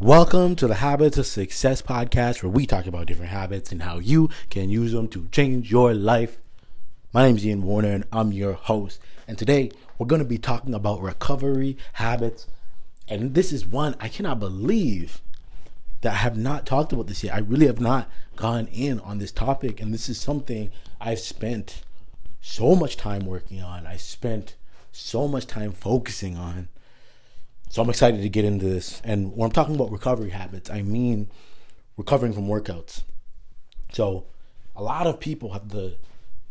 Welcome to the Habits of Success podcast, where we talk about different habits and how you can use them to change your life. My name is Ian Warner, and I'm your host. And today we're going to be talking about recovery habits. And this is one I cannot believe that I have not talked about this yet. I really have not gone in on this topic, and this is something I've spent so much time working on. I spent so much time focusing on. So I'm excited to get into this. And when I'm talking about recovery habits, I mean recovering from workouts. So a lot of people have the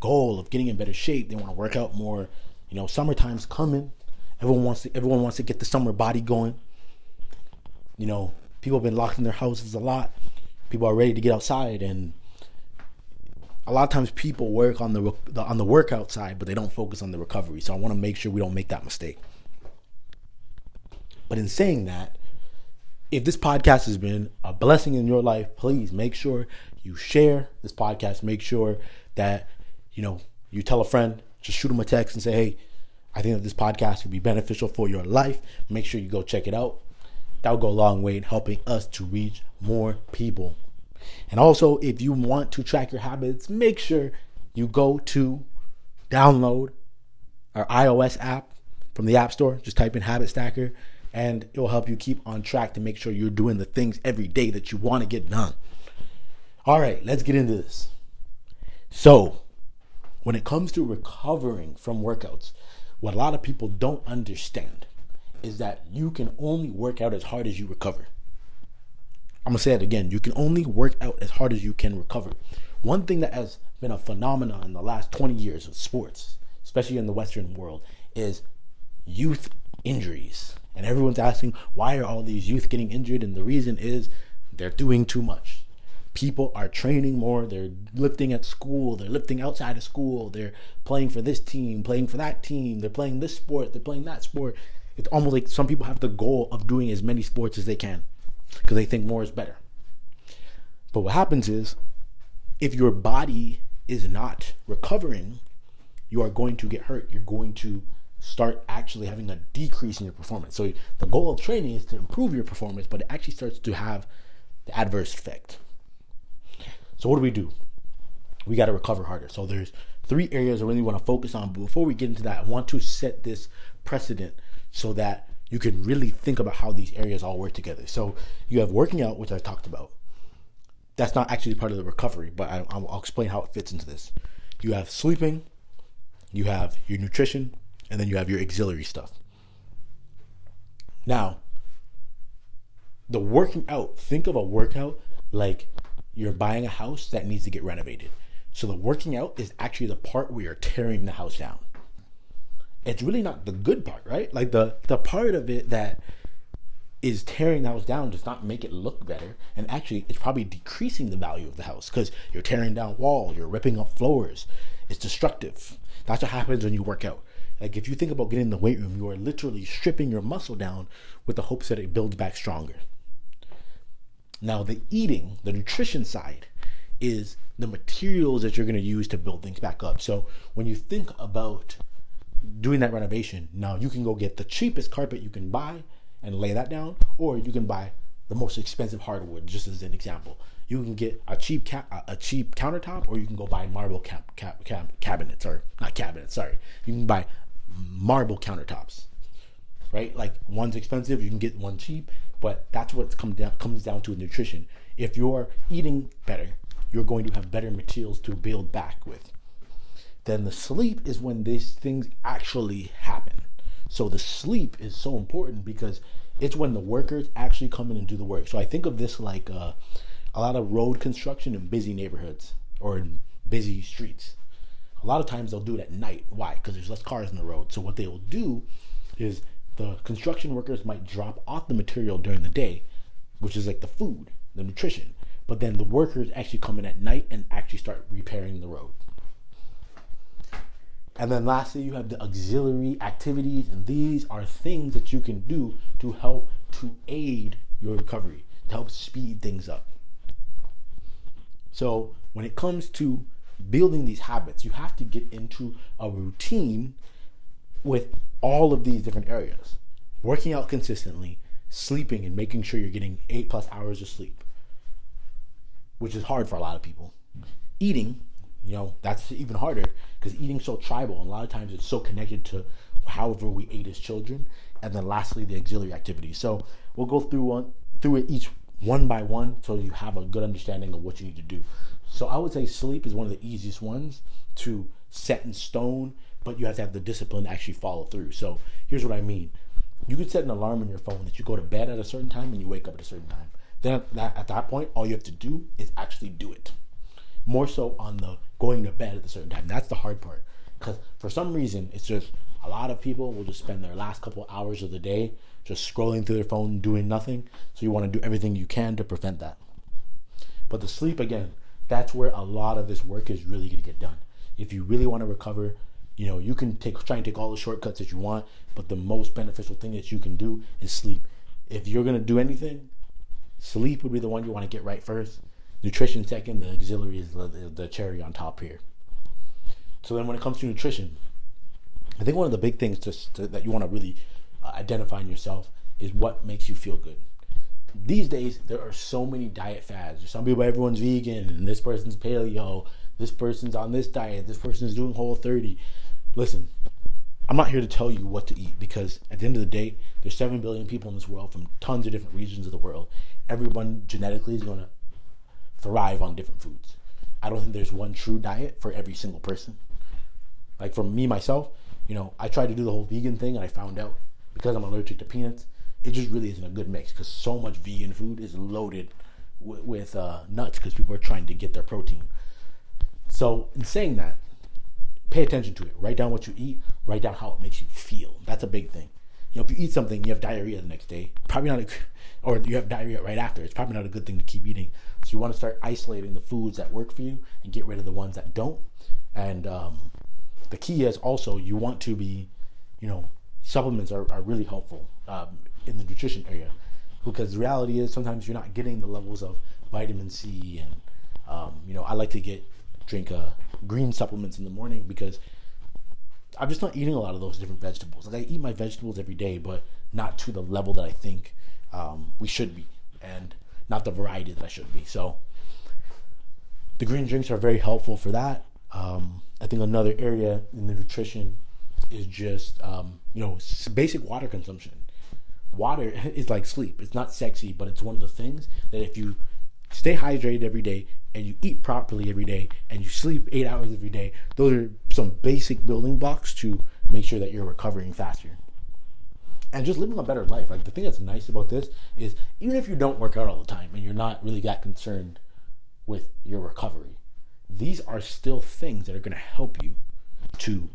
goal of getting in better shape. They want to work out more. You know, summertime's coming. Everyone wants to everyone wants to get the summer body going. You know, people have been locked in their houses a lot. People are ready to get outside and a lot of times people work on the, the on the workout side, but they don't focus on the recovery. So I want to make sure we don't make that mistake. But in saying that, if this podcast has been a blessing in your life, please make sure you share this podcast. Make sure that you know you tell a friend, just shoot them a text and say, "Hey, I think that this podcast would be beneficial for your life." Make sure you go check it out. That will go a long way in helping us to reach more people. And also, if you want to track your habits, make sure you go to download our iOS app from the App Store. Just type in Habit Stacker and it will help you keep on track to make sure you're doing the things every day that you want to get done. All right, let's get into this. So, when it comes to recovering from workouts, what a lot of people don't understand is that you can only work out as hard as you recover. I'm gonna say it again. You can only work out as hard as you can recover. One thing that has been a phenomenon in the last 20 years of sports, especially in the Western world, is youth injuries. And everyone's asking, why are all these youth getting injured? And the reason is they're doing too much. People are training more, they're lifting at school, they're lifting outside of school, they're playing for this team, playing for that team, they're playing this sport, they're playing that sport. It's almost like some people have the goal of doing as many sports as they can because they think more is better. But what happens is if your body is not recovering, you are going to get hurt. You're going to start actually having a decrease in your performance. So the goal of training is to improve your performance, but it actually starts to have the adverse effect. So what do we do? We got to recover harder. So there's three areas I really want to focus on. But before we get into that, I want to set this precedent so that you can really think about how these areas all work together. So you have working out, which I talked about. That's not actually part of the recovery, but I, will explain how it fits into this. You have sleeping, you have your nutrition, and then you have your auxiliary stuff. Now, the working out, think of a workout like you're buying a house that needs to get renovated. So the working out is actually the part where you're tearing the house down. It's really not the good part, right? Like the the part of it that is tearing the house down does not make it look better and actually it's probably decreasing the value of the house because you're tearing down walls you're ripping up floors it's destructive that's what happens when you work out like if you think about getting in the weight room, you are literally stripping your muscle down with the hopes that it builds back stronger. Now, the eating, the nutrition side, is the materials that you're going to use to build things back up. So when you think about doing that renovation, now you can go get the cheapest carpet you can buy and lay that down, or you can buy the most expensive hardwood, just as an example. You can get a cheap ca- a cheap countertop, or you can go buy marble cap, cap, cap, cabinets, or not cabinets. Sorry, you can buy marble countertops, right? Like one's expensive, you can get one cheap, but that's what come down comes down to nutrition. If you're eating better, you're going to have better materials to build back with. Then the sleep is when these things actually happen. So the sleep is so important because it's when the workers actually come in and do the work. So I think of this like uh, a lot of road construction in busy neighborhoods or in busy streets. A lot of times they'll do it at night. Why? Because there's less cars on the road. So what they will do is the construction workers might drop off the material during the day, which is like the food, the nutrition. But then the workers actually come in at night and actually start repairing the road. And then lastly, you have the auxiliary activities, and these are things that you can do to help to aid your recovery, to help speed things up. So when it comes to building these habits, you have to get into a routine with all of these different areas. Working out consistently, sleeping and making sure you're getting eight plus hours of sleep, which is hard for a lot of people. Eating, you know, that's even harder because eating so tribal. And a lot of times it's so connected to however we ate as children. And then lastly, the auxiliary activities. So we'll go through one through it each one by one so you have a good understanding of what you need to do. So I would say sleep is one of the easiest ones to set in stone, but you have to have the discipline to actually follow through. So here's what I mean. You could set an alarm on your phone that you go to bed at a certain time and you wake up at a certain time. Then at that, at that point, all you have to do is actually do it. More so on the going to bed at a certain time. That's the hard part. Because for some reason, it's just a lot of people will just spend their last couple hours of the day just scrolling through their phone, doing nothing. So you want to do everything you can to prevent that. But the sleep, again, that's where a lot of this work is really going to get done. If you really want to recover, you know, you can take try and take all the shortcuts that you want, but the most beneficial thing that you can do is sleep. If you're going to do anything, sleep would be the one you want to get right first. Nutrition second, the auxiliary is the, the cherry on top here. So then when it comes to nutrition, I think one of the big things to, that you want to really uh, identify in yourself is what makes you feel good. These days, there are so many diet fads. Some people, everyone's vegan, and this person's paleo, this person's on this diet, this person's doing whole 30. Listen, I'm not here to tell you what to eat because at the end of the day, there's 7 billion people in this world from tons of different regions of the world. Everyone genetically is going to thrive on different foods. I don't think there's one true diet for every single person. Like for me, myself, you know, I tried to do the whole vegan thing and I found out because I'm allergic to peanuts, it just really isn't a good mix because so much vegan food is loaded w- with uh, nuts because people are trying to get their protein. So, in saying that, pay attention to it. Write down what you eat. Write down how it makes you feel. That's a big thing. Know, if you eat something, you have diarrhea the next day. Probably not, a, or you have diarrhea right after. It's probably not a good thing to keep eating. So you want to start isolating the foods that work for you and get rid of the ones that don't. And um, the key is also you want to be, you know, supplements are, are really helpful um, in the nutrition area because the reality is sometimes you're not getting the levels of vitamin C and um, you know I like to get drink uh, green supplements in the morning because I'm just not eating a lot of those different vegetables. Like I eat my vegetables every day, but not to the level that I think um, we should be, and not the variety that I should be. So the green drinks are very helpful for that. Um, I think another area in the nutrition is just um, you know basic water consumption. Water is like sleep. It's not sexy, but it's one of the things that if you stay hydrated every day and you eat properly every day and you sleep eight hours every day, those are some basic building blocks to make sure that you're recovering faster. And just living a better life. Like the thing that's nice about this is even if you don't work out all the time and you're not really that concerned with your recovery, these are still things that are going to help you to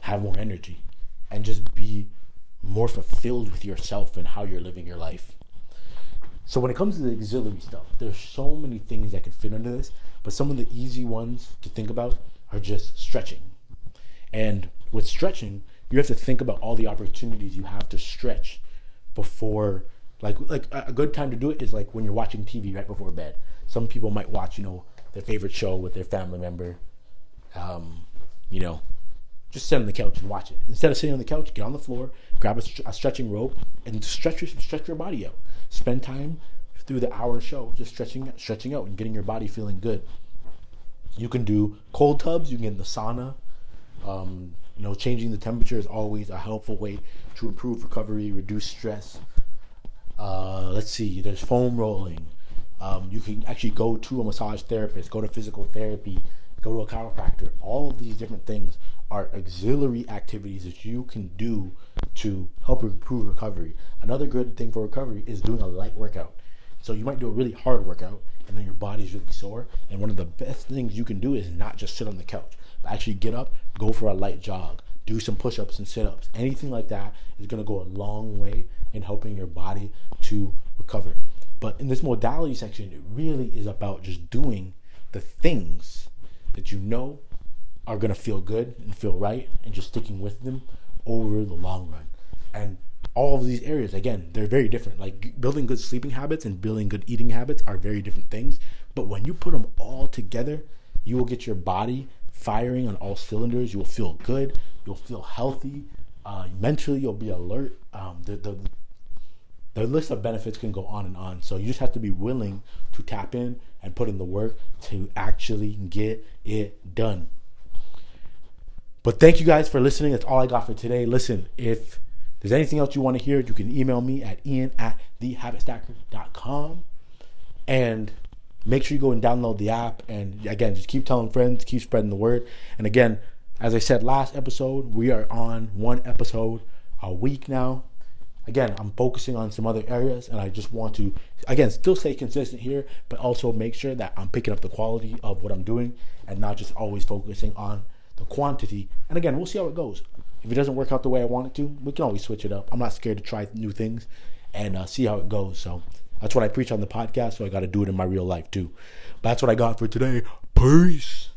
have more energy and just be more fulfilled with yourself and how you're living your life. So when it comes to the auxiliary stuff, there's so many things that can fit under this, but some of the easy ones to think about are just stretching. And with stretching, you have to think about all the opportunities you have to stretch before like like a good time to do it is like when you're watching TV right before bed. Some people might watch, you know, their favorite show with their family member. Um, you know, just sit on the couch and watch it. Instead of sitting on the couch, get on the floor, grab a, a stretching rope, and stretch your stretch your body out. Spend time through the hour show just stretching stretching out and getting your body feeling good. You can do cold tubs. You can get in the sauna. Um, you know, changing the temperature is always a helpful way to improve recovery, reduce stress. Uh, let's see. There's foam rolling. Um, you can actually go to a massage therapist, go to physical therapy, go to a chiropractor. All of these different things are auxiliary activities that you can do to help improve recovery. Another good thing for recovery is doing a light workout. So you might do a really hard workout and then your body's really sore. And one of the best things you can do is not just sit on the couch, but actually get up, go for a light jog, do some push ups and sit ups. Anything like that is to go a long way in helping your body to recover. But in this modality section, it really is about just doing the things that you know are to feel good and feel right and just sticking with them over the long run. And all of these areas, again, they're very different. Like building good sleeping habits and building good eating habits are very different things. But when you put them all together, you will get your body firing on all cylinders. You will feel good. You'll feel healthy. Uh, mentally, you'll be alert. Um, the, the the list of benefits can go on and on. So you just have to be willing to tap in and put in the work to actually get it done. But thank you guys for listening. That's all I got for today. Listen, if there's anything else you want to hear, you can email me at ian at thehabitstacker.com. And make sure you go and download the app. And again, just keep telling friends, keep spreading the word. And again, as I said last episode, we are on one episode a week now. Again, I'm focusing on some other areas, and I just want to, again, still stay consistent here, but also make sure that I'm picking up the quality of what I'm doing and not just always focusing on the quantity. And again, we'll see how it goes. If it doesn't work out the way I want it to, we can always switch it up. I'm not scared to try new things and uh, see how it goes. So that's what I preach on the podcast. So I got to do it in my real life too. But that's what I got for today. Peace.